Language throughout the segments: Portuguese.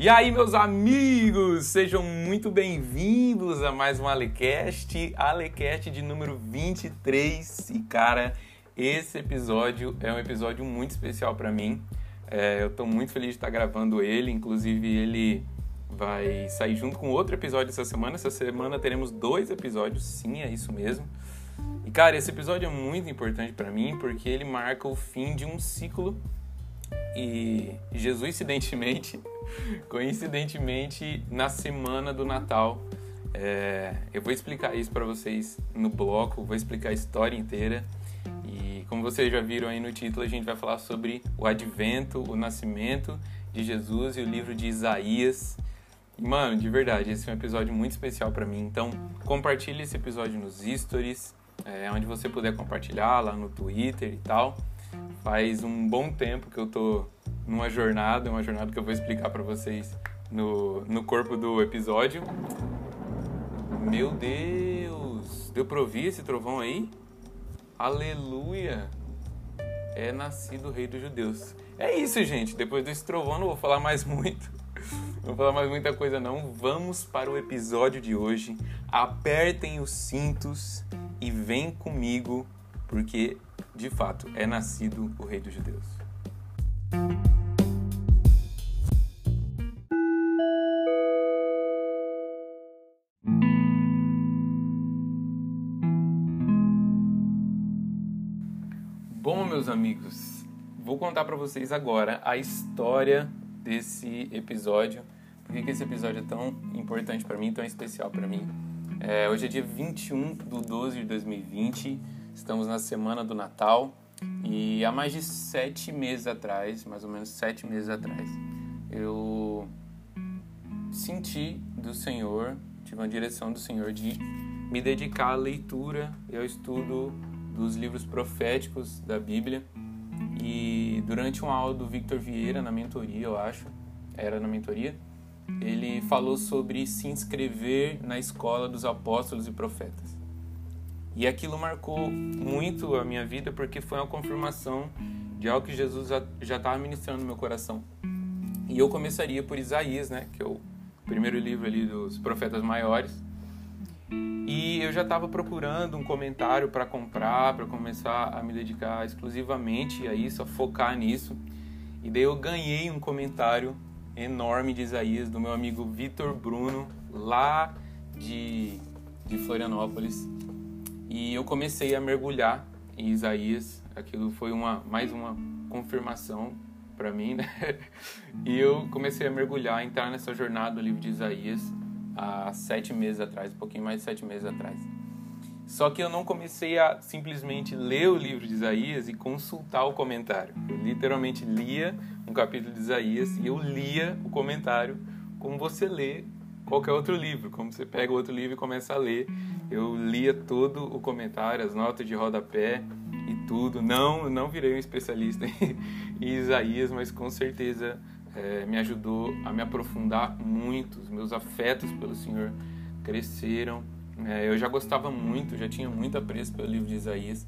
E aí, meus amigos, sejam muito bem-vindos a mais um Alecast, Alecast de número 23. E cara, esse episódio é um episódio muito especial para mim. É, eu tô muito feliz de estar gravando ele, inclusive ele vai sair junto com outro episódio essa semana. Essa semana teremos dois episódios, sim, é isso mesmo. E cara, esse episódio é muito importante para mim porque ele marca o fim de um ciclo e Jesus, coincidentemente, coincidentemente na semana do Natal, é, eu vou explicar isso para vocês no bloco, vou explicar a história inteira. E como vocês já viram aí no título, a gente vai falar sobre o advento, o nascimento de Jesus e o livro de Isaías. Mano, de verdade, esse é um episódio muito especial para mim. Então, compartilhe esse episódio nos stories, é, onde você puder compartilhar lá no Twitter e tal. Faz um bom tempo que eu tô numa jornada, uma jornada que eu vou explicar para vocês no, no corpo do episódio. Meu Deus! Deu pra ouvir esse trovão aí? Aleluia! É nascido o rei dos judeus. É isso, gente. Depois desse trovão não vou falar mais muito. Não vou falar mais muita coisa não. Vamos para o episódio de hoje. Apertem os cintos e vem comigo, porque de fato é nascido o rei dos judeus. Bom, meus amigos, vou contar para vocês agora a história desse episódio. Por que esse episódio é tão importante para mim, tão especial para mim? É, hoje é dia 21 de 12 de 2020, estamos na semana do Natal e há mais de sete meses atrás, mais ou menos sete meses atrás, eu senti do Senhor, tive uma direção do Senhor de me dedicar à leitura e ao estudo dos livros proféticos da Bíblia. E durante uma aula do Victor Vieira na mentoria, eu acho, era na mentoria, ele falou sobre se inscrever na escola dos apóstolos e profetas. E aquilo marcou muito a minha vida porque foi uma confirmação de algo que Jesus já estava ministrando no meu coração. E eu começaria por Isaías, né, que é o primeiro livro ali dos profetas maiores. E eu já estava procurando um comentário para comprar, para começar a me dedicar exclusivamente a isso, a focar nisso. E daí eu ganhei um comentário enorme de Isaías do meu amigo Vitor Bruno, lá de, de Florianópolis. E eu comecei a mergulhar em Isaías. Aquilo foi uma mais uma confirmação para mim, né? E eu comecei a mergulhar, entrar nessa jornada do livro de Isaías há sete meses atrás, um pouquinho mais de sete meses atrás. Só que eu não comecei a simplesmente ler o livro de Isaías e consultar o comentário. Eu literalmente lia um capítulo de Isaías e eu lia o comentário como você lê qualquer outro livro, como você pega outro livro e começa a ler. Eu lia todo o comentário, as notas de rodapé e tudo. Não, não virei um especialista em Isaías, mas com certeza é, me ajudou a me aprofundar muito. Os meus afetos pelo Senhor cresceram. É, eu já gostava muito, já tinha muito apreço pelo livro de Isaías.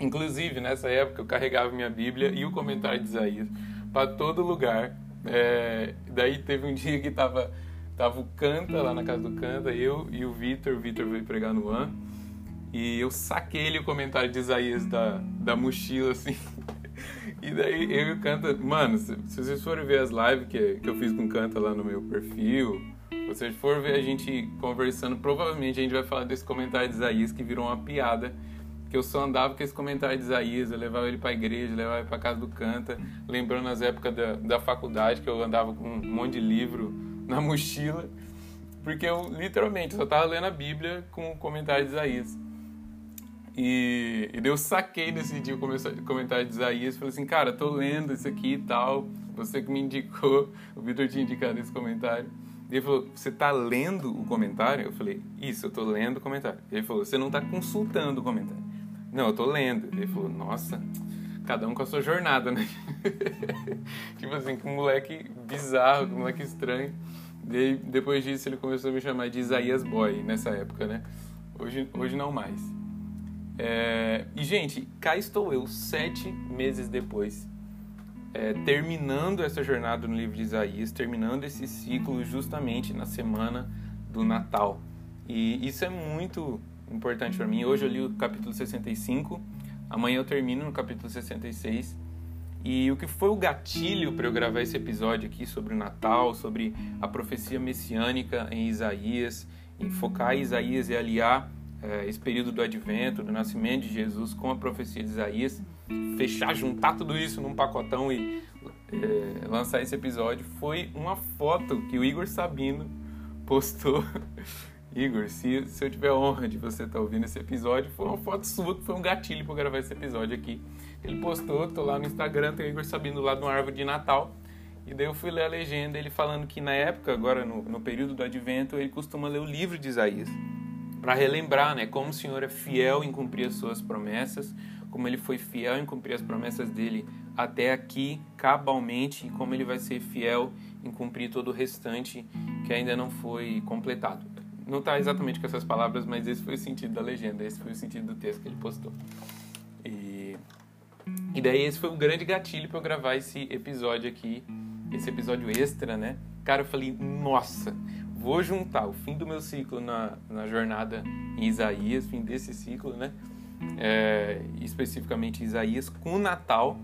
Inclusive, nessa época, eu carregava minha Bíblia e o comentário de Isaías para todo lugar. É, daí teve um dia que tava, tava o Canta lá na casa do Canta, eu e o Vitor. O Vitor veio pregar no An. E eu saquei ele o comentário de Isaías da, da mochila, assim. E daí eu e o Canta, mano, se, se, vocês forem ver as lives que, que eu fiz com o Canta lá no meu perfil, se vocês forem ver a gente conversando, provavelmente a gente vai falar desse comentário de Isaías que virou uma piada. Que eu só andava com esse comentário de Isaías, eu levava ele pra igreja, levava ele pra casa do Canta, lembrando as épocas da, da faculdade que eu andava com um monte de livro na mochila, porque eu literalmente só tava lendo a Bíblia com o comentário de Isaías. E, e eu saquei nesse dia o comentário de Isaías e falei assim, cara, tô lendo isso aqui e tal, você que me indicou, o Vitor tinha indicado esse comentário. Ele falou, você tá lendo o comentário? Eu falei, isso, eu tô lendo o comentário. Ele falou, você não tá consultando o comentário. Não, eu tô lendo. Ele falou, nossa, cada um com a sua jornada, né? tipo assim, que moleque bizarro, que moleque estranho. E depois disso ele começou a me chamar de Isaías Boy nessa época, né? Hoje, hoje não mais. É... E, gente, cá estou eu, sete meses depois. é, terminando essa jornada no livro de Isaías, terminando esse ciclo justamente na semana do Natal. E isso é muito importante para mim. Hoje eu li o capítulo 65, amanhã eu termino no capítulo 66. E o que foi o gatilho para eu gravar esse episódio aqui sobre o Natal, sobre a profecia messiânica em Isaías, em focar Isaías e aliar é, esse período do advento, do nascimento de Jesus com a profecia de Isaías, fechar, juntar tudo isso num pacotão e é, lançar esse episódio, foi uma foto que o Igor Sabino postou. Igor, se, se eu tiver a honra de você estar tá ouvindo esse episódio, foi uma foto sua que foi um gatilho para gravar esse episódio aqui. Ele postou, tô lá no Instagram, tem o Igor Sabino lá de uma árvore de Natal. E daí eu fui ler a legenda, ele falando que na época, agora no, no período do advento, ele costuma ler o livro de Isaías para relembrar, né, como o Senhor é fiel em cumprir as suas promessas, como ele foi fiel em cumprir as promessas dele até aqui, cabalmente, e como ele vai ser fiel em cumprir todo o restante que ainda não foi completado. Não está exatamente com essas palavras, mas esse foi o sentido da legenda, esse foi o sentido do texto que ele postou. E, e daí esse foi o grande gatilho para eu gravar esse episódio aqui, esse episódio extra, né? Cara, eu falei, nossa, vou juntar o fim do meu ciclo na, na jornada em Isaías, fim desse ciclo, né? É, especificamente Isaías, com o Natal,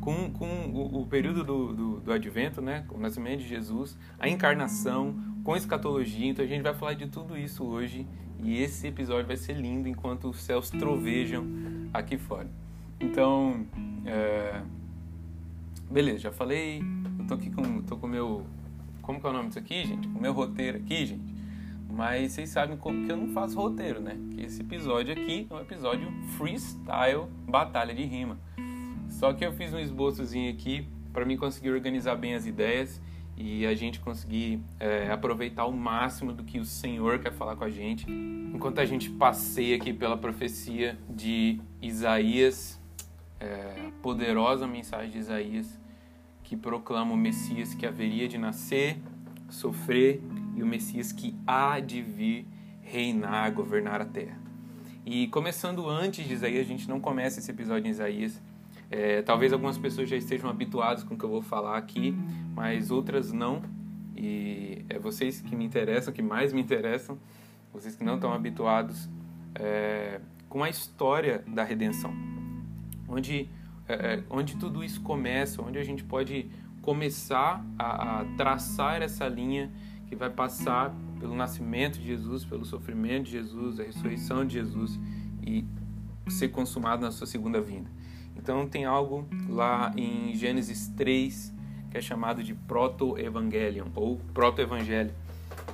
com, com o, o período do, do, do, Advento, né? O nascimento de Jesus, a encarnação, com escatologia. Então a gente vai falar de tudo isso hoje e esse episódio vai ser lindo enquanto os céus trovejam aqui fora. Então, é... beleza, já falei. Eu tô aqui com, tô com meu como que é o nome disso aqui, gente? O meu roteiro aqui, gente. Mas vocês sabem como que eu não faço roteiro, né? Que esse episódio aqui é um episódio freestyle, batalha de rima. Só que eu fiz um esboçozinho aqui para mim conseguir organizar bem as ideias e a gente conseguir é, aproveitar o máximo do que o Senhor quer falar com a gente, enquanto a gente passeia aqui pela profecia de Isaías, é, poderosa mensagem de Isaías, que proclama o Messias que haveria de nascer, sofrer e o Messias que há de vir reinar, governar a terra. E começando antes de Isaías, a gente não começa esse episódio em Isaías. É, talvez algumas pessoas já estejam habituadas com o que eu vou falar aqui, mas outras não. E é vocês que me interessam, que mais me interessam, vocês que não estão habituados é, com a história da redenção, onde é, é, onde tudo isso começa, onde a gente pode começar a, a traçar essa linha que vai passar pelo nascimento de Jesus, pelo sofrimento de Jesus, a ressurreição de Jesus e ser consumado na sua segunda vinda. Então tem algo lá em Gênesis 3 que é chamado de proto-evangelion ou proto-evangelho.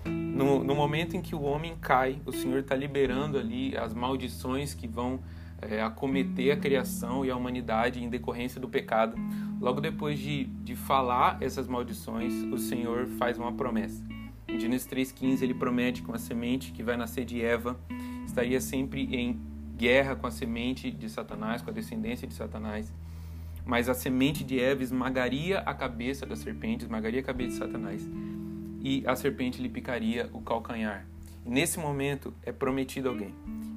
No, no momento em que o homem cai, o Senhor está liberando ali as maldições que vão é, acometer a criação e a humanidade em decorrência do pecado. Logo depois de, de falar essas maldições, o Senhor faz uma promessa. Em Gênesis 3,15 ele promete que uma semente que vai nascer de Eva estaria sempre em guerra com a semente de Satanás, com a descendência de Satanás. Mas a semente de Eva esmagaria a cabeça da serpente, esmagaria a cabeça de Satanás. E a serpente lhe picaria o calcanhar. Nesse momento é prometido alguém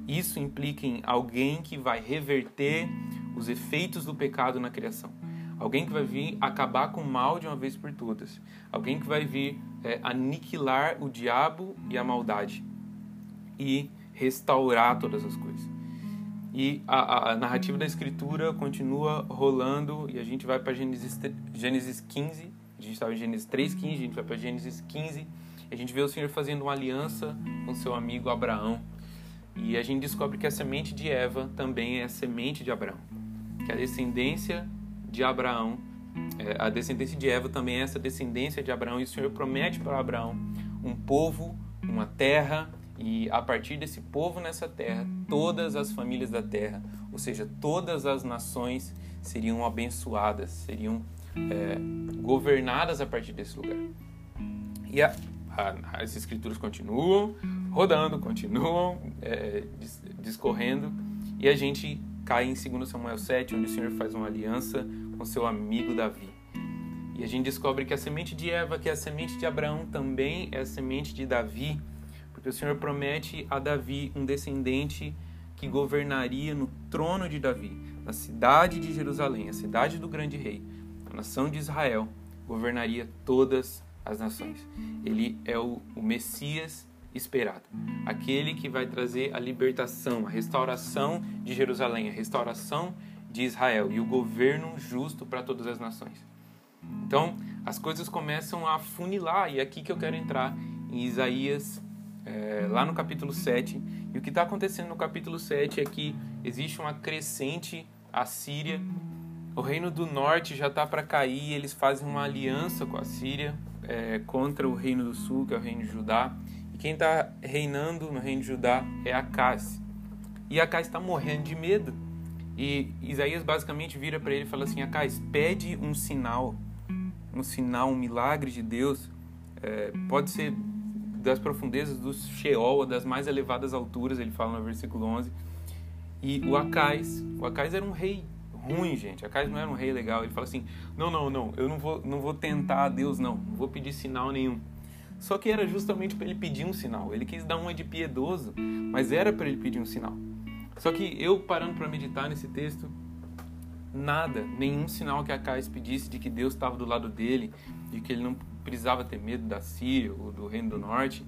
isso implica em alguém que vai reverter os efeitos do pecado na criação. Alguém que vai vir acabar com o mal de uma vez por todas. Alguém que vai vir é, aniquilar o diabo e a maldade. E restaurar todas as coisas. E a, a narrativa da escritura continua rolando e a gente vai para Gênesis, Gênesis 15. A gente estava em Gênesis 3,15, a gente vai para Gênesis 15. E a gente vê o Senhor fazendo uma aliança com seu amigo Abraão. E a gente descobre que a semente de Eva também é a semente de Abraão. Que a descendência de Abraão, é, a descendência de Eva também é essa descendência de Abraão. E o Senhor promete para Abraão um povo, uma terra, e a partir desse povo nessa terra, todas as famílias da terra, ou seja, todas as nações seriam abençoadas, seriam é, governadas a partir desse lugar. E a, a, as escrituras continuam, rodando, continuam é, discorrendo e a gente cai em 2 Samuel 7, onde o Senhor faz uma aliança com seu amigo Davi. E a gente descobre que a semente de Eva, que é a semente de Abraão, também é a semente de Davi, o Senhor promete a Davi um descendente que governaria no trono de Davi. na cidade de Jerusalém, a cidade do grande rei, a nação de Israel, governaria todas as nações. Ele é o, o Messias esperado, aquele que vai trazer a libertação, a restauração de Jerusalém, a restauração de Israel e o governo justo para todas as nações. Então, as coisas começam a funilar, e é aqui que eu quero entrar em Isaías, é, lá no capítulo 7. E o que está acontecendo no capítulo 7 é que existe uma crescente Assíria. O reino do norte já está para cair, eles fazem uma aliança com a Síria é, contra o reino do sul, que é o reino de Judá. E quem está reinando no reino de Judá é Acaz. E Acaz está morrendo de medo. E Isaías basicamente vira para ele e fala assim: Acaz, pede um sinal, um sinal, um milagre de Deus. É, pode ser das profundezas do Sheol, das mais elevadas alturas, ele fala no versículo 11. E o Acais, o Acais era um rei ruim, gente. Acais não era um rei legal. Ele fala assim: "Não, não, não, eu não vou não vou tentar a Deus não, não vou pedir sinal nenhum". Só que era justamente para ele pedir um sinal. Ele quis dar uma de piedoso, mas era para ele pedir um sinal. Só que eu parando para meditar nesse texto, nada, nenhum sinal que Acais pedisse de que Deus estava do lado dele, de que ele não precisava ter medo da Síria ou do Reino do Norte,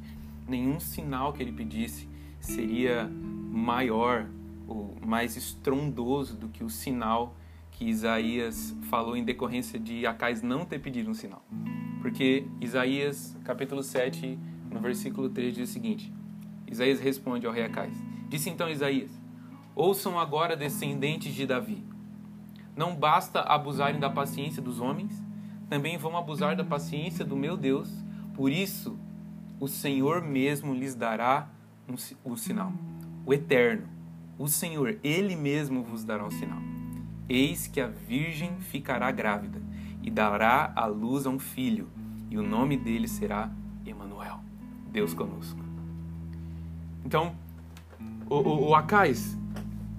nenhum sinal que ele pedisse seria maior ou mais estrondoso do que o sinal que Isaías falou em decorrência de Acais não ter pedido um sinal. Porque Isaías, capítulo 7, no versículo 3, diz o seguinte: Isaías responde ao rei Acais: Disse então Isaías: Ouçam agora, descendentes de Davi. Não basta abusarem da paciência dos homens, também vão abusar da paciência do meu Deus. Por isso, o Senhor mesmo lhes dará um, o sinal. O Eterno, o Senhor, Ele mesmo vos dará um sinal. Eis que a virgem ficará grávida e dará à luz a um filho, e o nome dele será Emanuel, Deus conosco. Então, o, o, o Acais,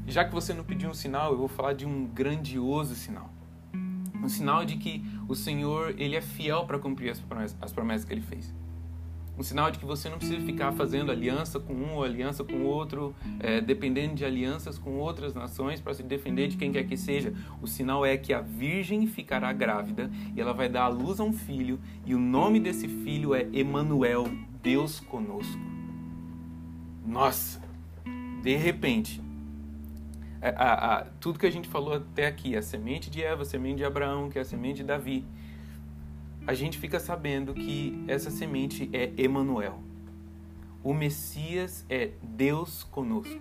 já que você não pediu um sinal, eu vou falar de um grandioso sinal. Um sinal de que o Senhor ele é fiel para cumprir as promessas, as promessas que ele fez um sinal de que você não precisa ficar fazendo aliança com um ou aliança com outro, é, dependendo de alianças com outras nações para se defender de quem quer que seja. O sinal é que a virgem ficará grávida e ela vai dar à luz a um filho, e o nome desse filho é Emanuel, Deus conosco. Nossa, de repente, a, a, a, tudo que a gente falou até aqui, a semente de Eva, a semente de Abraão, que é a semente de Davi, a gente fica sabendo que essa semente é Emanuel. O Messias é Deus conosco.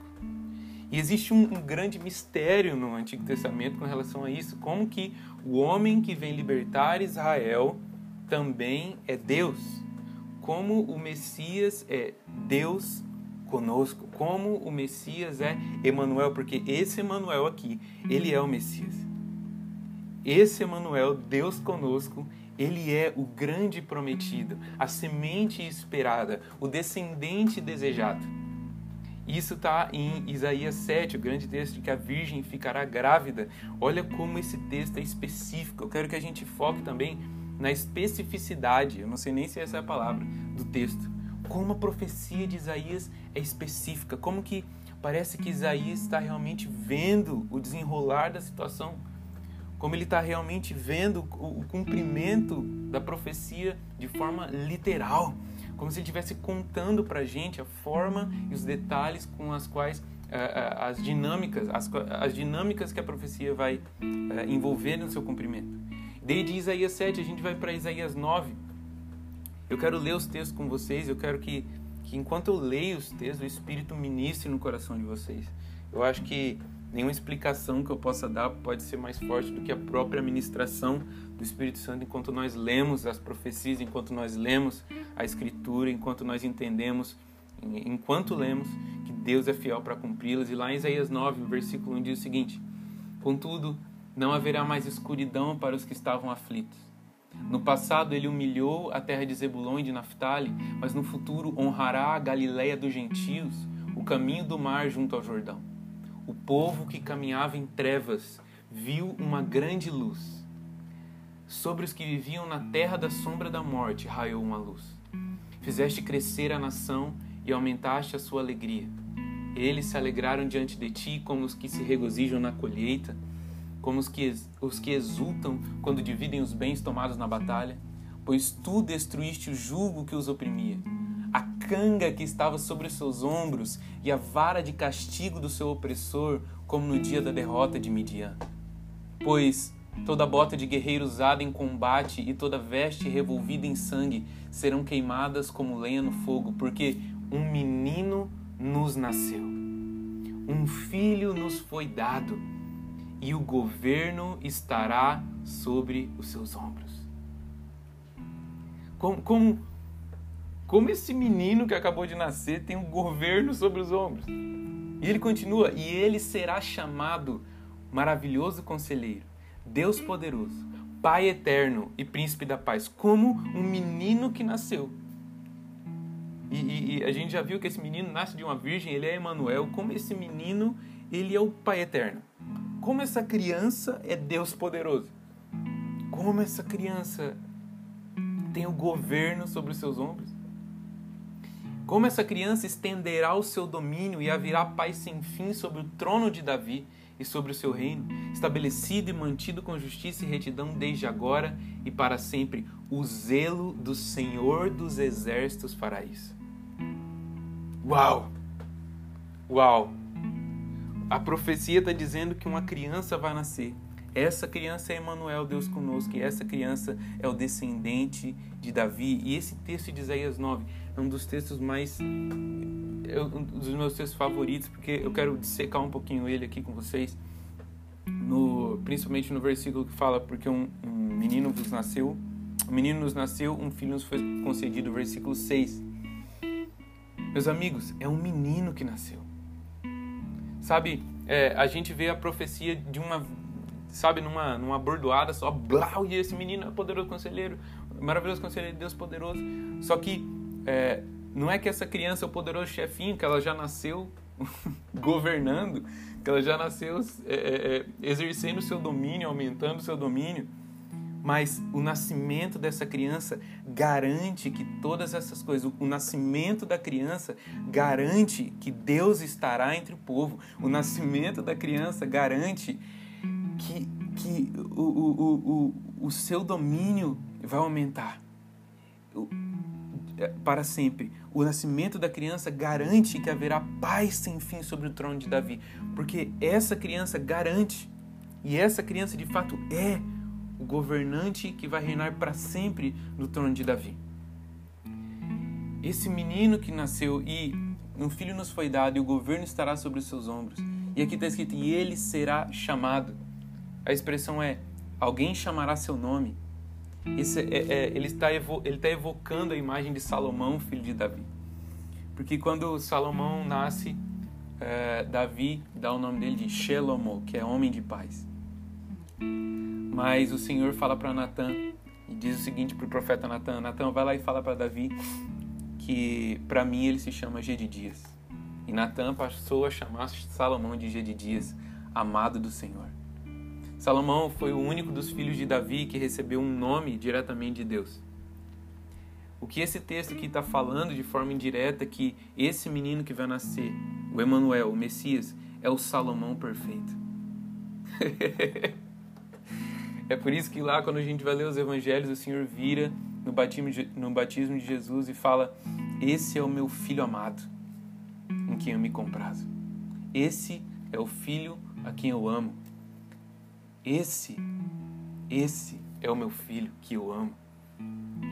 E existe um, um, grande mistério no Antigo Testamento com relação a isso, como que o homem que vem libertar Israel também é Deus. Como o Messias é Deus conosco, como o Messias é Emanuel, porque esse Emanuel aqui, ele é o Messias. Esse Emanuel, Deus conosco, ele é o grande prometido, a semente esperada, o descendente desejado. Isso está em Isaías 7, o grande texto de que a virgem ficará grávida. Olha como esse texto é específico. Eu quero que a gente foque também na especificidade, eu não sei nem se essa é a palavra, do texto. Como a profecia de Isaías é específica, como que parece que Isaías está realmente vendo o desenrolar da situação como ele está realmente vendo o, cumprimento da profecia de forma literal, como se ele estivesse contando para a gente a forma e os detalhes com as quais uh, uh, as dinâmicas, as, as, dinâmicas que a profecia vai uh, envolver no seu cumprimento. Desde Isaías 7 a gente vai para Isaías 9. Eu quero ler os textos com vocês, eu quero que, que enquanto eu leio os textos, o Espírito ministre no coração de vocês. Eu acho que Nenhuma explicação que eu possa dar pode ser mais forte do que a própria ministração do Espírito Santo enquanto nós lemos as profecias, enquanto nós lemos a Escritura, enquanto nós entendemos, enquanto lemos, que Deus é fiel para cumpri-las. E lá em Isaías 9, versículo 1 diz o seguinte: Contudo, não haverá mais escuridão para os que estavam aflitos. No passado ele humilhou a terra de Zebulon e de Naphtali, mas no futuro honrará a Galiléia dos gentios, o caminho do mar junto ao Jordão. O povo que caminhava em trevas viu uma grande luz. Sobre os que viviam na terra da sombra da morte raiou uma luz. Fizeste crescer a nação e aumentaste a sua alegria. Eles se alegraram diante de ti como os que se regozijam na colheita, como os que, os que exultam quando dividem os bens tomados na batalha, pois tu destruíste o jugo que os oprimia, a canga que estava sobre os seus ombros e a vara de castigo do seu opressor, como no dia da derrota de Midian. Pois toda bota de guerreiro usada em combate e toda veste revolvida em sangue serão queimadas como lenha no fogo, porque um menino nos nasceu, um filho nos foi dado e o governo estará sobre os seus ombros. Como, como, como esse menino que acabou de nascer tem um governo sobre os ombros? E ele continua: e ele será chamado maravilhoso conselheiro, Deus poderoso, Pai eterno e príncipe da paz, como um menino que nasceu. E, e, e, a gente já viu que esse menino nasce de uma virgem, ele é Emanuel. Como esse menino, ele é o Pai eterno. Como essa criança é Deus poderoso. Como essa criança tem o governo sobre os seus ombros. Como essa criança estenderá o seu domínio e haverá paz sem fim sobre o trono de Davi e sobre o seu reino, estabelecido e mantido com justiça e retidão desde agora e para sempre. O zelo do Senhor dos exércitos fará isso. Uau! Uau! A profecia está dizendo que uma criança vai nascer. Essa criança é Emmanuel, Deus conosco, e essa criança é o descendente de Davi. E esse texto de Isaías 9 é um dos textos mais. Um dos meus textos favoritos, porque eu quero dissecar um pouquinho ele aqui com vocês. No, principalmente no versículo que fala, porque um, um menino vos nasceu, um menino nos nasceu, um filho nos foi concedido, versículo 6. Meus amigos, é um menino que nasceu. Sabe, é, a gente vê a profecia de uma, sabe, numa, numa bordoada só, blau, e esse menino é poderoso conselheiro, maravilhoso conselheiro de Deus poderoso. Só que é, não é que essa criança é o poderoso chefinho, que ela já nasceu governando, que ela já nasceu é, é, é exercendo o seu domínio, aumentando o seu domínio. Mas o nascimento dessa criança garante que todas essas coisas, o nascimento da criança garante que Deus estará entre o povo. O nascimento da criança garante que, que o, o, o, o seu domínio vai aumentar é, para sempre. O nascimento da criança garante que haverá paz sem fim sobre o trono de Davi, porque essa criança garante, e essa criança de fato é o governante que vai reinar para sempre no trono de Davi. Esse menino que nasceu e um filho nos foi dado e o governo estará sobre os seus ombros. E aqui está escrito: e ele será chamado. A expressão é: alguém chamará seu nome. Esse é, é, ele está evo, ele está evocando a imagem de Salomão, filho de Davi. Porque quando Salomão nasce, é, Davi dá o nome dele de Shelomo, que é homem de paz. Mas o Senhor fala para Natan e diz o seguinte para o profeta Natan: Natan, vai lá e fala para Davi que para mim ele se chama Gedidias. E Natan passou a chamar Salomão de Gedidias, amado do Senhor. Salomão foi o único dos filhos de Davi que recebeu um nome diretamente de Deus. O que esse texto aqui está falando de forma indireta é que esse menino que vai nascer, o Emanuel, o Messias, é o Salomão perfeito. É por isso que lá, quando a gente vai ler os evangelhos, o Senhor vira no batismo de, no batismo de Jesus e fala: Esse é o meu filho amado, em quem eu me comprazo. Esse é o filho a quem eu amo. Esse, esse é o meu filho que eu amo.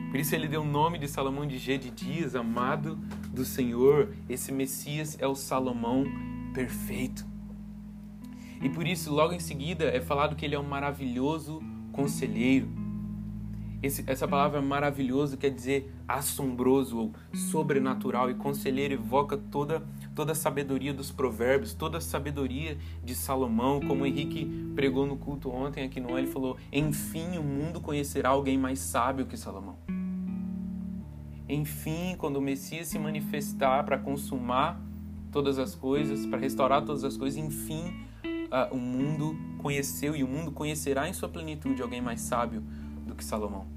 Por isso ele deu o nome de Salomão de G de Dias, amado do Senhor. Esse Messias é o Salomão perfeito. E por isso, logo em seguida, é falado que ele é um maravilhoso conselheiro. Esse, essa palavra maravilhoso quer dizer assombroso ou sobrenatural, e conselheiro evoca toda, toda a sabedoria dos provérbios, toda a sabedoria de Salomão, como o Henrique pregou no culto ontem aqui no ele falou: enfim, o mundo conhecerá alguém mais sábio que Salomão. Enfim, quando o Messias se manifestar para consumar todas as coisas, para restaurar todas as coisas, enfim, uh, o mundo conheceu e o mundo conhecerá em sua plenitude alguém mais sábio do que Salomão.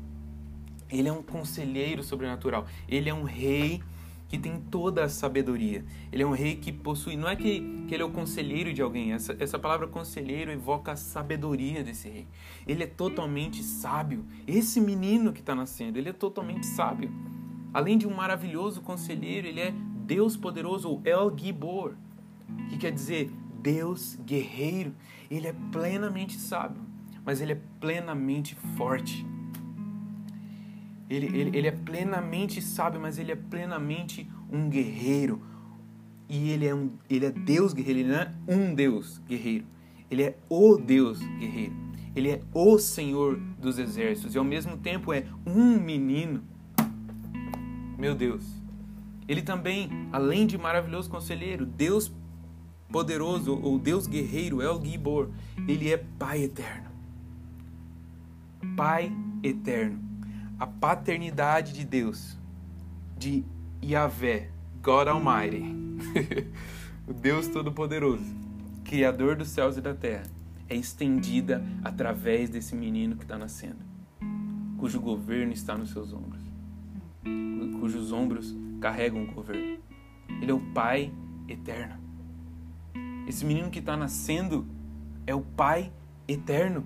Ele é um conselheiro sobrenatural. Ele é um rei que tem toda a sabedoria. Ele é um rei que possui, não é que, que ele é o conselheiro de alguém, essa, essa palavra conselheiro evoca a sabedoria desse rei. Ele é totalmente sábio. Esse menino que está nascendo, ele é totalmente sábio. Além de um maravilhoso conselheiro, ele é Deus poderoso, El Gibor, que quer dizer Deus guerreiro. Ele é plenamente sábio, mas ele é plenamente forte. Ele, ele, ele é plenamente sábio, mas ele é plenamente um guerreiro. E ele é, um, ele é Deus guerreiro, ele não é um Deus guerreiro. Ele é o Deus guerreiro. Ele é o Senhor dos exércitos. E ao mesmo tempo é um menino. Meu Deus. Ele também, além de maravilhoso conselheiro, Deus poderoso ou Deus guerreiro, El Gibor, ele é Pai eterno. Pai eterno. A paternidade de Deus, de Yahvé, God Almighty, o Deus Todo-Poderoso, Criador dos céus e da terra, é estendida através desse menino que está nascendo, cujo governo está nos seus ombros, cujos ombros carregam o governo. Ele é o Pai eterno. Esse menino que está nascendo é o Pai eterno.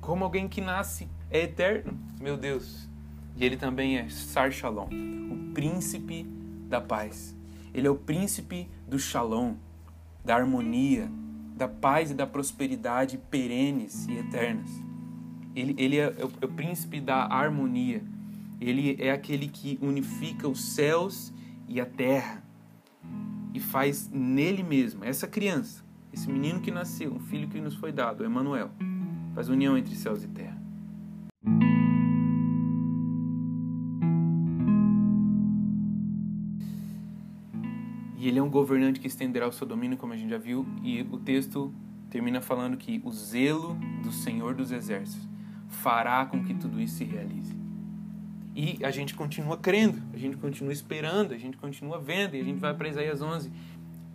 Como alguém que nasce é eterno, meu Deus. E ele também é Sar Shalom, o príncipe da paz. Ele é o príncipe do Shalom, da harmonia, da paz e da prosperidade perenes e eternas. Ele, ele é, é o, é o príncipe da harmonia. Ele é aquele que unifica os céus e a terra e faz nele mesmo, essa criança, esse menino que nasceu, um filho que nos foi dado, Emmanuel, faz união entre céus e terra. E ele é um governante que estenderá o seu domínio, como a gente já viu, e o texto termina falando que o zelo do Senhor dos Exércitos fará com que tudo isso se realize. E a gente continua crendo, a gente continua esperando, a gente continua vendo, e a gente vai para Isaías 11,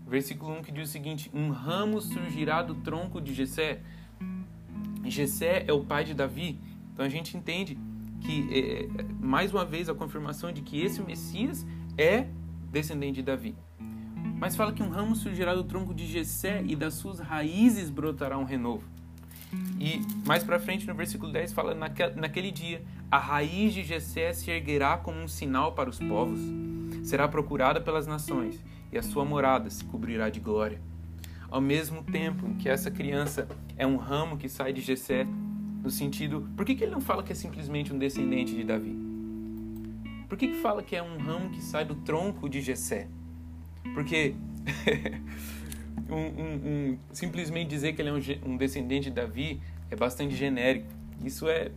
versículo 1, que diz o seguinte: Um ramo surgirá do tronco de Jessé. Jessé é o pai de Davi. Então a gente entende que, é, mais uma vez, a confirmação de que esse Messias é descendente de Davi. Mas fala que um ramo surgirá do tronco de Jessé e das suas raízes brotará um renovo. E mais para frente no versículo 10 fala naquele dia a raiz de Jessé se erguerá como um sinal para os povos, será procurada pelas nações e a sua morada se cobrirá de glória. Ao mesmo tempo em que essa criança é um ramo que sai de Jessé, no sentido, por que, que ele não fala que é simplesmente um descendente de Davi? Por que, que fala que é um ramo que sai do tronco de Jessé? Porque um, um, um, simplesmente dizer que ele é um, descendente de Davi é bastante genérico. Isso é,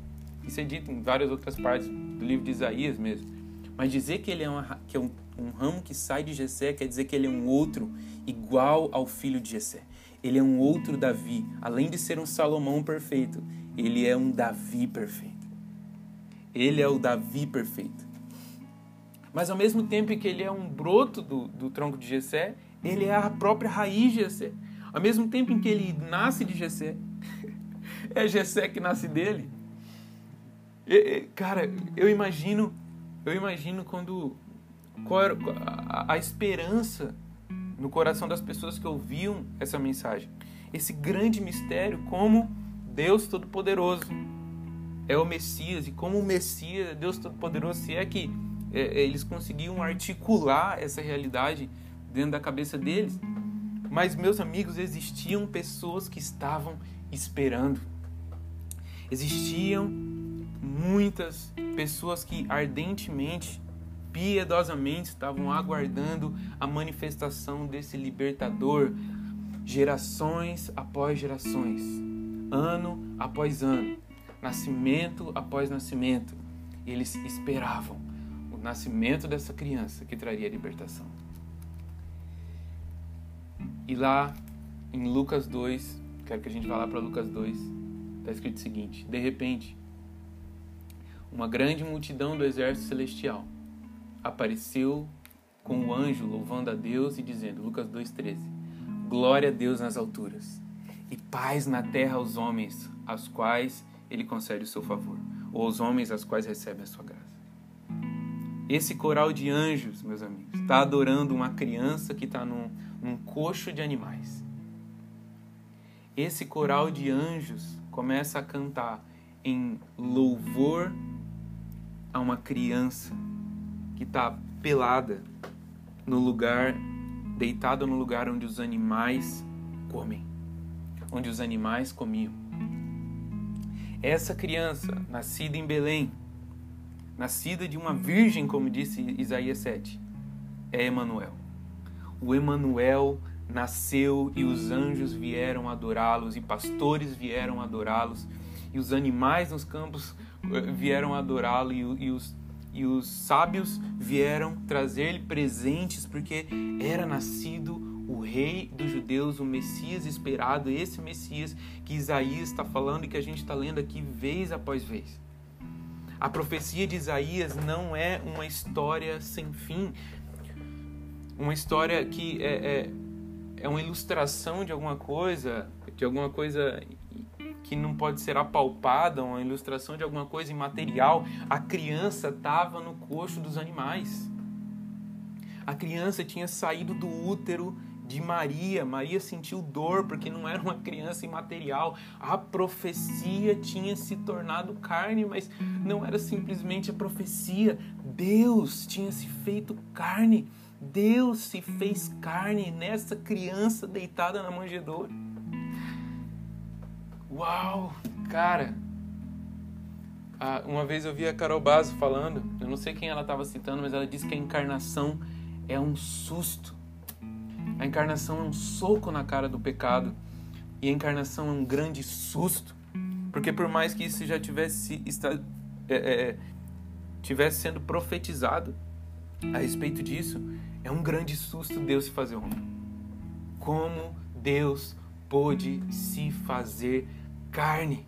isso é dito em várias outras partes do livro de Isaías mesmo. Mas dizer que ele é, uma, que é um, um ramo que sai de Jessé quer dizer que ele é um outro igual ao filho de Jessé. Ele é um outro Davi. Além de ser um Salomão perfeito, ele é um Davi perfeito. Ele é o Davi perfeito. Mas ao mesmo tempo que ele é um broto do, do tronco de Jessé, ele é a própria raiz de Jessé. Ao mesmo tempo em que ele nasce de Jessé, é Jessé que nasce dele. Cara, eu imagino, eu imagino quando qual era a, a esperança no coração das pessoas que ouviam essa mensagem. Esse grande mistério, como Deus Todo-Poderoso é o Messias e como o Messias, Deus Todo-Poderoso, se é que é, eles conseguiam articular essa realidade dentro da cabeça deles. Mas, meus amigos, existiam pessoas que estavam esperando. Existiam muitas pessoas que ardentemente, piedosamente estavam aguardando a manifestação desse libertador, gerações após gerações, ano após ano, nascimento após nascimento. Eles esperavam o nascimento dessa criança que traria libertação. E lá em Lucas 2, quero que a gente vá lá para Lucas 2, está escrito o seguinte: De repente, uma grande multidão do exército celestial apareceu com o anjo louvando a Deus e dizendo, Lucas 2,13: Glória a Deus nas alturas e paz na terra aos homens, aos quais ele concede o seu favor, ou aos homens aos quais recebe a sua graça. Esse coral de anjos, meus amigos, está adorando uma criança que está num, num coxo de animais. Esse coral de anjos começa a cantar em louvor a uma criança que está pelada no lugar, deitada no lugar onde os animais comem, onde os animais comiam. Essa criança, nascida em Belém, nascida de uma virgem, como disse Isaías 7, é Emanuel. O Emanuel nasceu e os anjos vieram adorá-los e pastores vieram adorá-los e os animais nos campos vieram adorá-lo e, e, os, e os sábios vieram trazer-lhe presentes porque era nascido o rei dos judeus, o Messias esperado, esse Messias que Isaías está falando e que a gente está lendo aqui vez após vez. A profecia de Isaías não é uma história sem fim, uma história que é, é, é uma ilustração de alguma coisa, de alguma coisa que não pode ser apalpada, uma ilustração de alguma coisa imaterial. A criança estava no coxo dos animais. A criança tinha saído do útero de Maria. Maria sentiu dor porque não era uma criança imaterial. A profecia tinha se tornado carne, mas não era simplesmente a profecia. Deus tinha se feito carne. Deus se fez carne nessa criança deitada na manjedoura. Uau, cara! Ah, uma vez eu vi a Carol Basso falando, eu não sei quem ela estava citando, mas ela disse que a encarnação é um susto a encarnação é um soco na cara do pecado e a encarnação é um grande susto, porque por mais que isso já tivesse está, é, é, tivesse sendo profetizado a respeito disso, é um grande susto Deus se fazer homem. Como Deus pôde se fazer carne?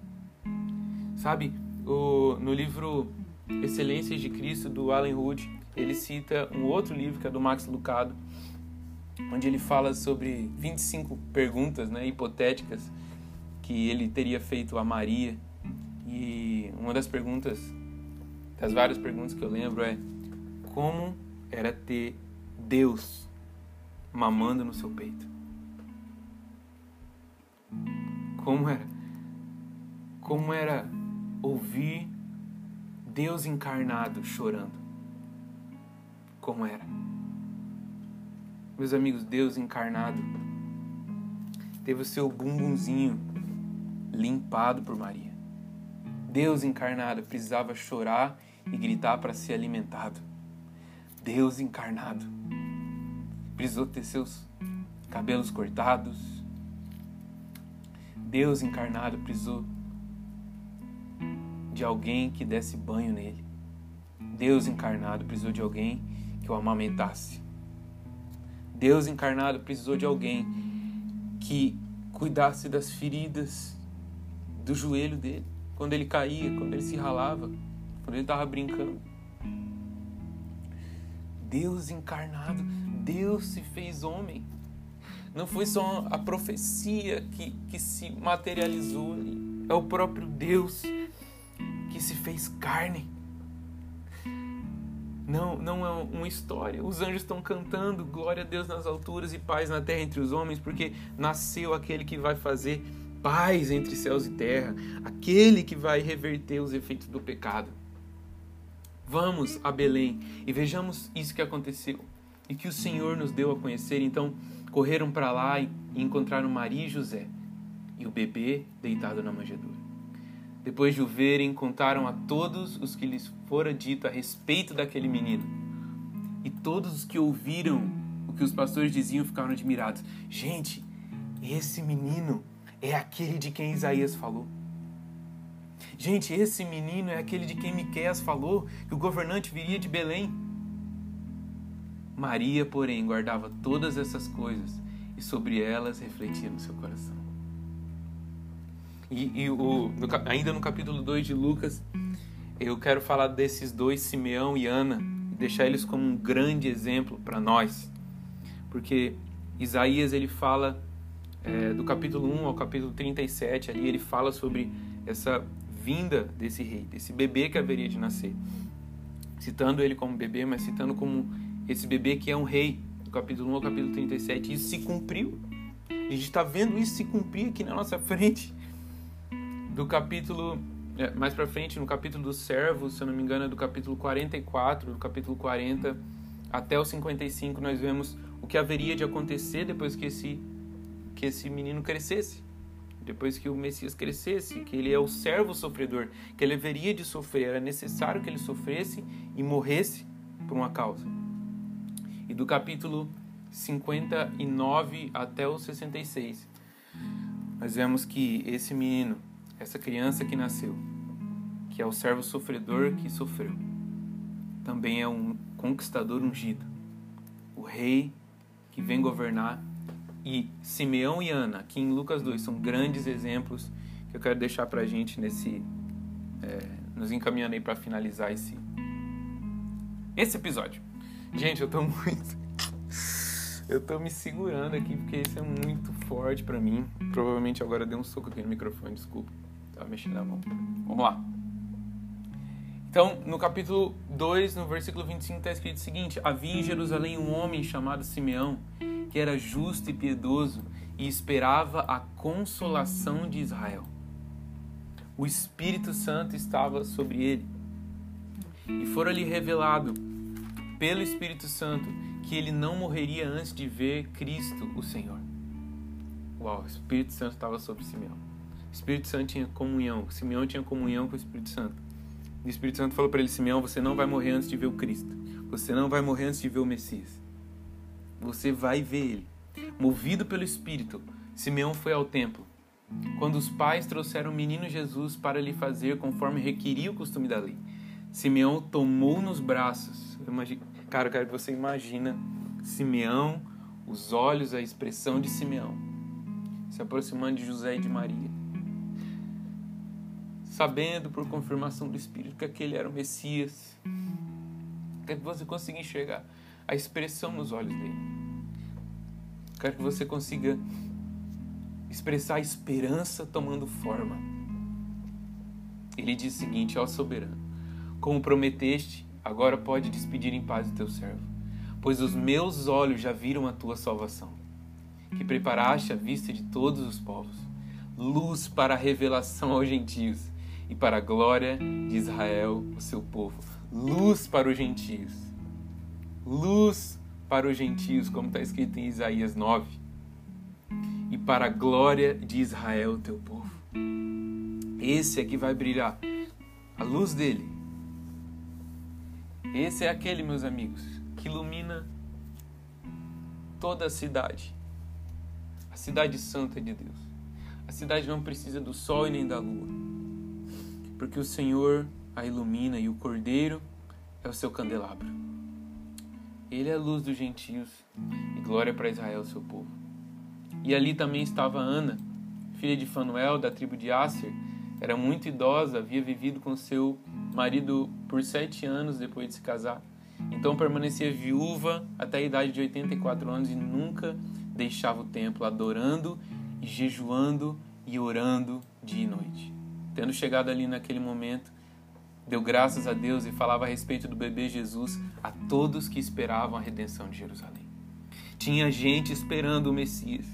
Sabe, o, no livro Excelências de Cristo do Alan Hood, ele cita um outro livro que é do Max Lucado, onde ele fala sobre 25 perguntas né, hipotéticas que ele teria feito a Maria. E uma das perguntas, das várias perguntas que eu lembro é: como era ter Deus mamando no seu peito? Como era? Como era ouvir Deus encarnado chorando? Como era? Meus amigos, Deus encarnado teve o seu bumbumzinho limpado por Maria. Deus encarnado precisava chorar e gritar para ser alimentado. Deus encarnado precisou ter seus cabelos cortados. Deus encarnado precisou de alguém que desse banho nele. Deus encarnado precisou de alguém que o amamentasse. Deus encarnado precisou de alguém que cuidasse das feridas do joelho dele, quando ele caía, quando ele se ralava, quando ele estava brincando. Deus encarnado, Deus se fez homem. Não foi só a profecia que, que se materializou ali, é o próprio Deus que se fez carne. Não, não é uma história. Os anjos estão cantando glória a Deus nas alturas e paz na terra entre os homens, porque nasceu aquele que vai fazer paz entre céus e terra, aquele que vai reverter os efeitos do pecado. Vamos a Belém e vejamos isso que aconteceu e que o Senhor nos deu a conhecer. Então, correram para lá e encontraram Maria e José e o bebê deitado na manjedoura. Depois de o verem, contaram a todos os que lhes fora dito a respeito daquele menino. E todos os que ouviram o que os pastores diziam ficaram admirados. Gente, esse menino é aquele de quem Isaías falou. Gente, esse menino é aquele de quem Miqueias falou, que o governante viria de Belém. Maria, porém, guardava todas essas coisas e sobre elas refletia no seu coração. E, e o, no, ainda no capítulo 2 de Lucas, eu quero falar desses dois, Simeão e Ana, e deixar eles como um grande exemplo para nós. Porque Isaías ele fala, é, do capítulo 1 ao capítulo 37, ali ele fala sobre essa vinda desse rei, desse bebê que haveria de nascer. citando ele como bebê, mas citando como esse bebê que é um rei, do capítulo 1 ao capítulo 37. Isso se cumpriu. A gente está vendo isso se cumprir aqui na nossa frente. Do capítulo é, mais para frente, no capítulo dos servos, se eu não me engano, é do capítulo 44, do capítulo 40 até o 55, nós vemos o que haveria de acontecer depois que esse, que esse menino crescesse. Depois que o Messias crescesse, que ele é o servo sofredor, que ele haveria de sofrer, era necessário que ele sofresse e morresse por uma causa. E do capítulo 59 até o 66, nós vemos que esse menino, essa criança que nasceu, que é o servo sofredor que sofreu, também é um conquistador ungido, o rei que vem governar. E Simeão e Ana, que em Lucas 2 são grandes exemplos que eu quero deixar para a gente nesse. É, nos encaminhando aí para finalizar esse, esse episódio. Gente, eu tô muito. Eu tô me segurando aqui porque isso é muito forte para mim. Provavelmente agora deu um soco aqui no microfone, desculpa. Tava mexendo na mão. Vamos lá. Então, no capítulo 2, no versículo 25, está escrito o seguinte: Havia em Jerusalém um homem chamado Simeão, que era justo e piedoso e esperava a consolação de Israel. O Espírito Santo estava sobre ele. E fora-lhe revelado pelo Espírito Santo que ele não morreria antes de ver Cristo, o Senhor. Uau, o Espírito Santo estava sobre Simeão. Espírito Santo tinha comunhão. Simeão tinha comunhão com o Espírito Santo. O Espírito Santo falou para ele: Simeão, você não vai morrer antes de ver o Cristo. Você não vai morrer antes de ver o Messias. Você vai ver ele. Movido pelo Espírito, Simeão foi ao templo. Quando os pais trouxeram o menino Jesus para lhe fazer conforme requeria o costume da lei, Simeão tomou nos braços. Imagino, cara, eu quero que você imagina Simeão, os olhos, a expressão de Simeão, se aproximando de José e de Maria sabendo por confirmação do Espírito que aquele era o Messias. Quero que você consiga enxergar a expressão nos olhos dele. Quero que você consiga expressar a esperança tomando forma. Ele diz o seguinte ao soberano: Como prometeste, agora pode despedir em paz o teu servo, pois os meus olhos já viram a tua salvação, que preparaste à vista de todos os povos, luz para a revelação aos gentios e para a glória de Israel, o seu povo. Luz para os gentios. Luz para os gentios, como está escrito em Isaías 9. E para a glória de Israel, o teu povo. Esse é que vai brilhar. A luz dele. Esse é aquele, meus amigos, que ilumina toda a cidade. A cidade santa de Deus. A cidade não precisa do sol e nem da lua porque o Senhor a ilumina e o Cordeiro é o seu candelabro. Ele é a luz dos gentios e glória para Israel, seu povo. E ali também estava Ana, filha de Fanuel, da tribo de Asser. Era muito idosa, havia vivido com seu marido por sete anos depois de se casar. Então permanecia viúva até a idade de 84 anos e nunca deixava o templo, adorando jejuando e orando dia e noite. Tendo chegado ali naquele momento, deu graças a Deus e falava a respeito do bebê Jesus a todos que esperavam a redenção de Jerusalém. Tinha gente esperando o Messias.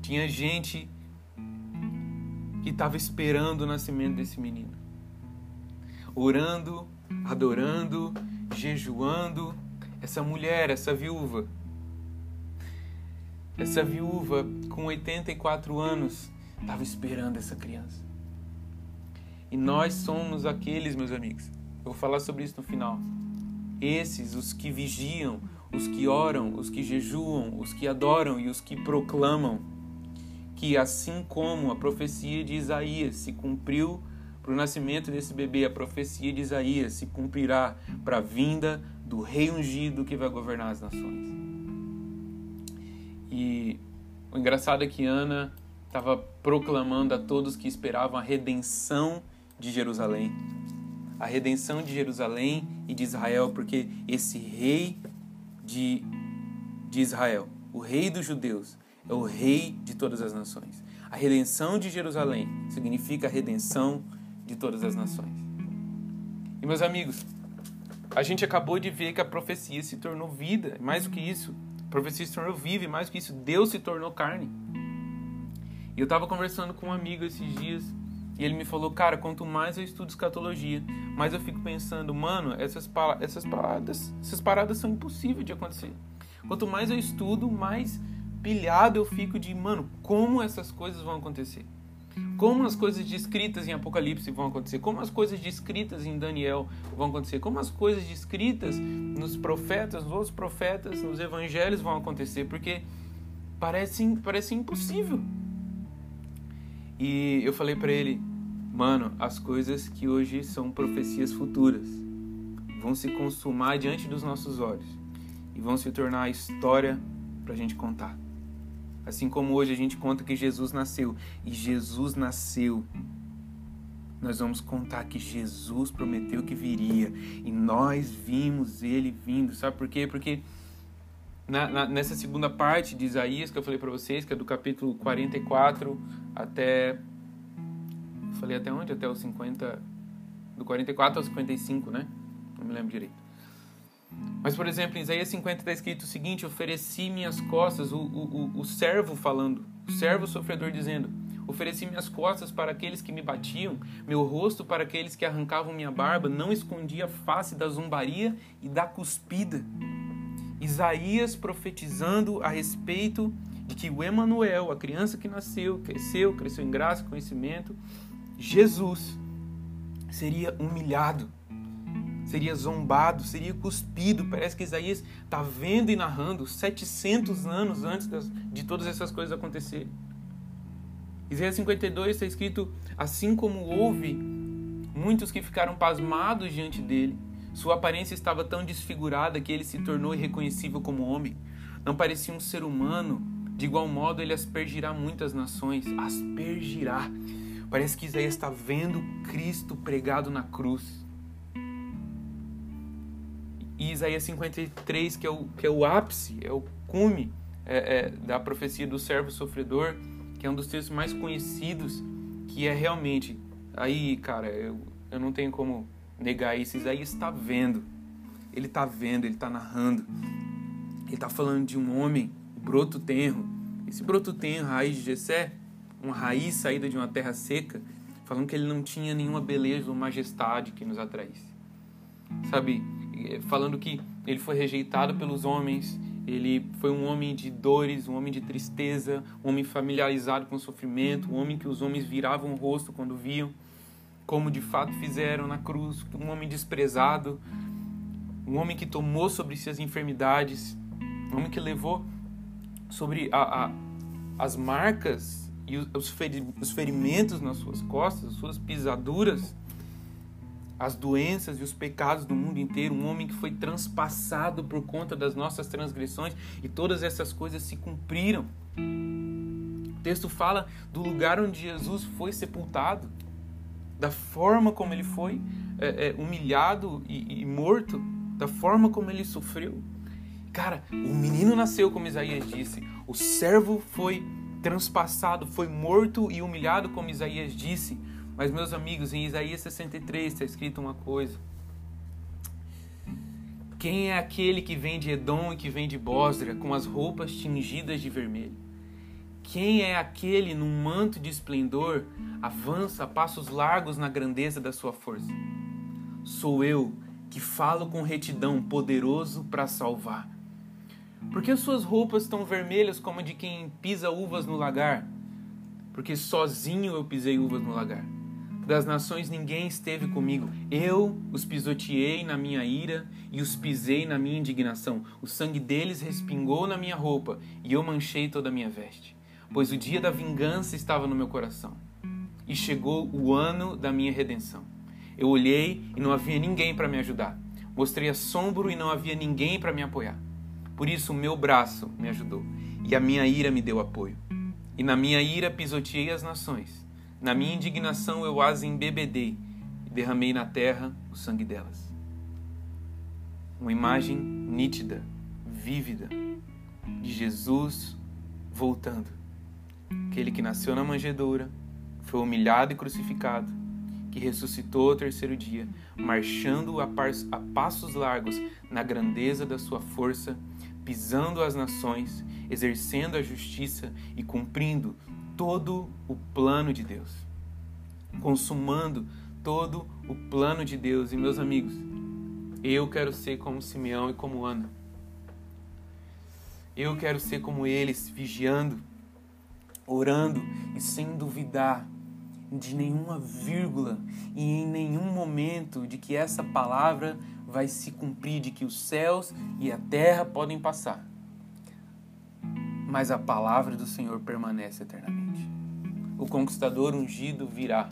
Tinha gente que estava esperando o nascimento desse menino. Orando, adorando, jejuando. Essa mulher, essa viúva. Essa viúva com 84 anos estava esperando essa criança. E nós somos aqueles, meus amigos. Eu vou falar sobre isso no final. Esses, os que vigiam, os que oram, os que jejuam, os que adoram e os que proclamam que assim como a profecia de Isaías se cumpriu para o nascimento desse bebê, a profecia de Isaías se cumprirá para a vinda do rei ungido que vai governar as nações. E o engraçado é que Ana estava proclamando a todos que esperavam a redenção de Jerusalém. A redenção de Jerusalém e de Israel, porque esse rei de, de Israel, o rei dos judeus, é o rei de todas as nações. A redenção de Jerusalém significa a redenção de todas as nações. E meus amigos, a gente acabou de ver que a profecia se tornou vida, mais do que isso, a profecia se tornou viva, e mais do que isso, Deus se tornou carne. E eu estava conversando com um amigo esses dias, e ele me falou, cara, quanto mais eu estudo escatologia, mais eu fico pensando, mano, essas, essas paradas, essas paradas são impossíveis de acontecer. Quanto mais eu estudo, mais pilhado eu fico de, mano, como essas coisas vão acontecer? Como as coisas descritas em Apocalipse vão acontecer? Como as coisas descritas em Daniel vão acontecer? Como as coisas descritas nos profetas, nos outros profetas, nos evangelhos vão acontecer? Porque parece, parece impossível. E eu falei para ele, mano, as coisas que hoje são profecias futuras vão se consumar diante dos nossos olhos e vão se tornar a história para a gente contar. Assim como hoje a gente conta que Jesus nasceu e Jesus nasceu. Nós vamos contar que Jesus prometeu que viria e nós vimos ele vindo. Sabe por quê? Porque na, na, nessa segunda parte de Isaías que eu falei para vocês, que é do capítulo 44 até. Falei até onde? Até os 50. Do 44 ao 55, né? Não me lembro direito. Mas, por exemplo, em Isaías 50 está escrito o seguinte: Ofereci minhas costas, o, o, o servo falando, o servo sofredor dizendo: Ofereci minhas costas para aqueles que me batiam, meu rosto para aqueles que arrancavam minha barba, não escondi a face da zombaria e da cuspida. Isaías profetizando a respeito de que o Emanuel, a criança que nasceu, cresceu, cresceu em graça conhecimento, Jesus seria humilhado seria zombado, seria cuspido. Parece que Isaías está vendo e narrando 700 anos antes de todas essas coisas acontecerem. Isaías 52 está escrito: Assim como houve muitos que ficaram pasmados diante dele, sua aparência estava tão desfigurada que ele se tornou irreconhecível como homem. Não parecia um ser humano. De igual modo, ele aspergirá muitas nações. Aspergirá. Parece que Isaías está vendo Cristo pregado na cruz e Isaías 53, que é o, que é o ápice, é o cume é, é, da profecia do servo sofredor, que é um dos textos mais conhecidos, que é realmente. Aí, cara, eu, eu não tenho como negar isso. Isaías está vendo. Ele está vendo, ele está narrando. Ele está falando de um homem, o broto tenro. Esse broto tenro, raiz de Jessé, uma raiz saída de uma terra seca, falando que ele não tinha nenhuma beleza ou majestade que nos atraísse. Sabe, falando que ele foi rejeitado pelos homens, ele foi um homem de dores, um homem de tristeza, um homem familiarizado com sofrimento, um homem que os homens viravam o rosto quando viam, como de fato fizeram na cruz, um homem desprezado, um homem que tomou sobre si as enfermidades, um homem que levou sobre a, a, as marcas e os, os ferimentos nas suas costas, as suas pisaduras as doenças e os pecados do mundo inteiro, um homem que foi transpassado por conta das nossas transgressões e todas essas coisas se cumpriram. O texto fala do lugar onde Jesus foi sepultado, da forma como ele foi é, é, humilhado e, e morto, da forma como ele sofreu. Cara, o menino nasceu, como Isaías disse, o servo foi transpassado, foi morto e humilhado, como Isaías disse. Mas, meus amigos, em Isaías 63 está escrito uma coisa. Quem é aquele que vem de Edom e que vem de Bósra, com as roupas tingidas de vermelho? Quem é aquele num manto de esplendor, avança a passos largos na grandeza da sua força? Sou eu que falo com retidão, poderoso para salvar. Porque as suas roupas estão vermelhas como de quem pisa uvas no lagar? Porque sozinho eu pisei uvas no lagar das nações ninguém esteve comigo. Eu os pisoteei na minha ira e os pisei na minha indignação. O sangue deles respingou na minha roupa e eu manchei toda a minha veste. Pois o dia da vingança estava no meu coração e chegou o ano da minha redenção. Eu olhei e não havia ninguém para me ajudar. Mostrei assombro e não havia ninguém para me apoiar. Por isso o meu braço me ajudou e a minha ira me deu apoio. E na minha ira pisoteei as nações na minha indignação eu as embebedei e derramei na terra o sangue delas. Uma imagem nítida, vívida, de Jesus voltando. Aquele que nasceu na manjedoura, foi humilhado e crucificado, que ressuscitou ao terceiro dia, marchando a passos largos na grandeza da sua força, pisando as nações, exercendo a justiça e cumprindo todo o plano de Deus, consumando todo o plano de Deus. E meus amigos, eu quero ser como Simeão e como Ana. Eu quero ser como eles, vigiando, orando e sem duvidar de nenhuma vírgula e em nenhum momento de que essa palavra vai se cumprir, de que os céus e a terra podem passar, mas a palavra do Senhor permanece eternamente. O conquistador ungido virá,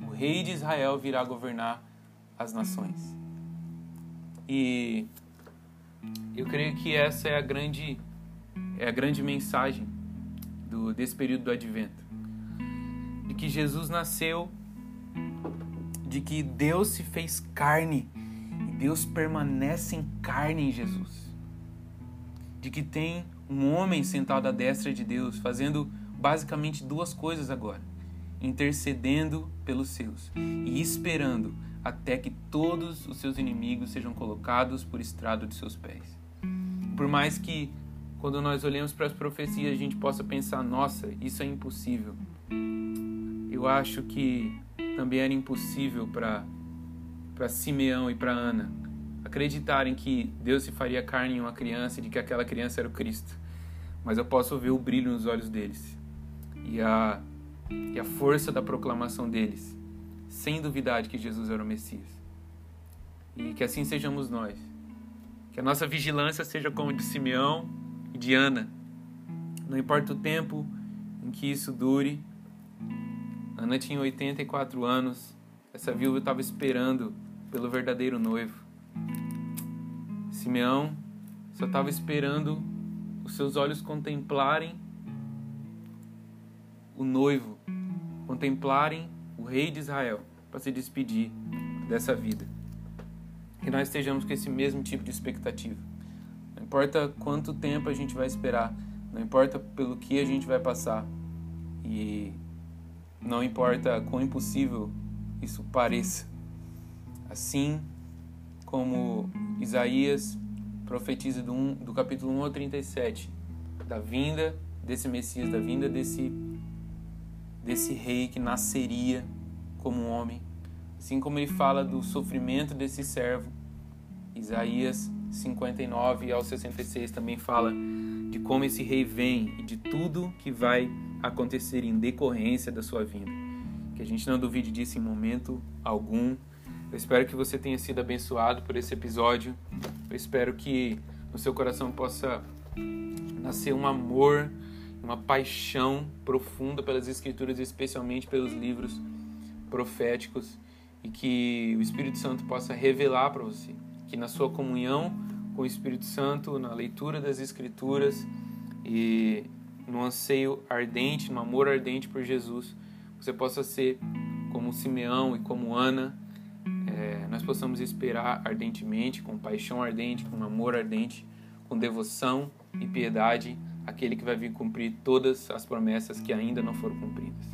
o rei de Israel virá governar as nações. E eu creio que essa é a grande é a grande mensagem do, desse período do advento de que Jesus nasceu, de que Deus se fez carne e Deus permanece em carne em Jesus. De que tem um homem sentado à destra de Deus, fazendo basicamente duas coisas agora: intercedendo pelos seus e esperando até que todos os seus inimigos sejam colocados por estrado de seus pés. Por mais que quando nós olhamos para as profecias a gente possa pensar, nossa, isso é impossível eu acho que também era impossível para Simeão e para Ana acreditarem que Deus se faria carne em uma criança e de que aquela criança era o Cristo. Mas eu posso ver o brilho nos olhos deles e a e a força da proclamação deles, sem duvidar de que Jesus era o Messias. E que assim sejamos nós. Que a nossa vigilância seja como de Simeão de Ana. Não importa o tempo em que isso dure, Ana tinha 84 anos. Essa viúva estava esperando pelo verdadeiro noivo. Simeão só estava esperando os seus olhos contemplarem o noivo, contemplarem o rei de Israel para se despedir dessa vida. Que nós estejamos com esse mesmo tipo de expectativa. Importa quanto tempo a gente vai esperar, não importa pelo que a gente vai passar. E não importa quão impossível isso pareça. Assim como Isaías profetiza do, um, do capítulo 1 ao 37, da vinda desse Messias, da vinda desse, desse rei que nasceria como um homem. Assim como ele fala do sofrimento desse servo, Isaías 59 ao 66 também fala de como esse rei vem e de tudo que vai acontecer em decorrência da sua vinda. Que a gente não duvide disso em momento algum. Eu espero que você tenha sido abençoado por esse episódio. Eu espero que no seu coração possa nascer um amor, uma paixão profunda pelas Escrituras, especialmente pelos livros proféticos, e que o Espírito Santo possa revelar para você que na sua comunhão com o Espírito Santo, na leitura das Escrituras e no anseio ardente, no amor ardente por Jesus, você possa ser como Simeão e como Ana, é, nós possamos esperar ardentemente, com paixão ardente, com amor ardente, com devoção e piedade, aquele que vai vir cumprir todas as promessas que ainda não foram cumpridas.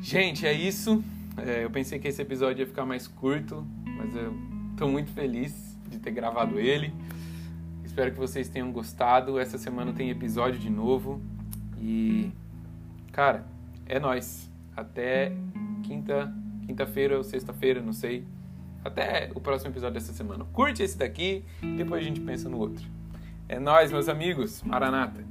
Gente, é isso. É, eu pensei que esse episódio ia ficar mais curto, mas eu estou muito feliz de ter gravado ele. Espero que vocês tenham gostado. Essa semana tem episódio de novo. E, cara, é nós. Até quinta, quinta-feira ou sexta-feira, não sei. Até o próximo episódio dessa semana. Curte esse daqui, depois a gente pensa no outro. É nós, meus amigos. Maranata.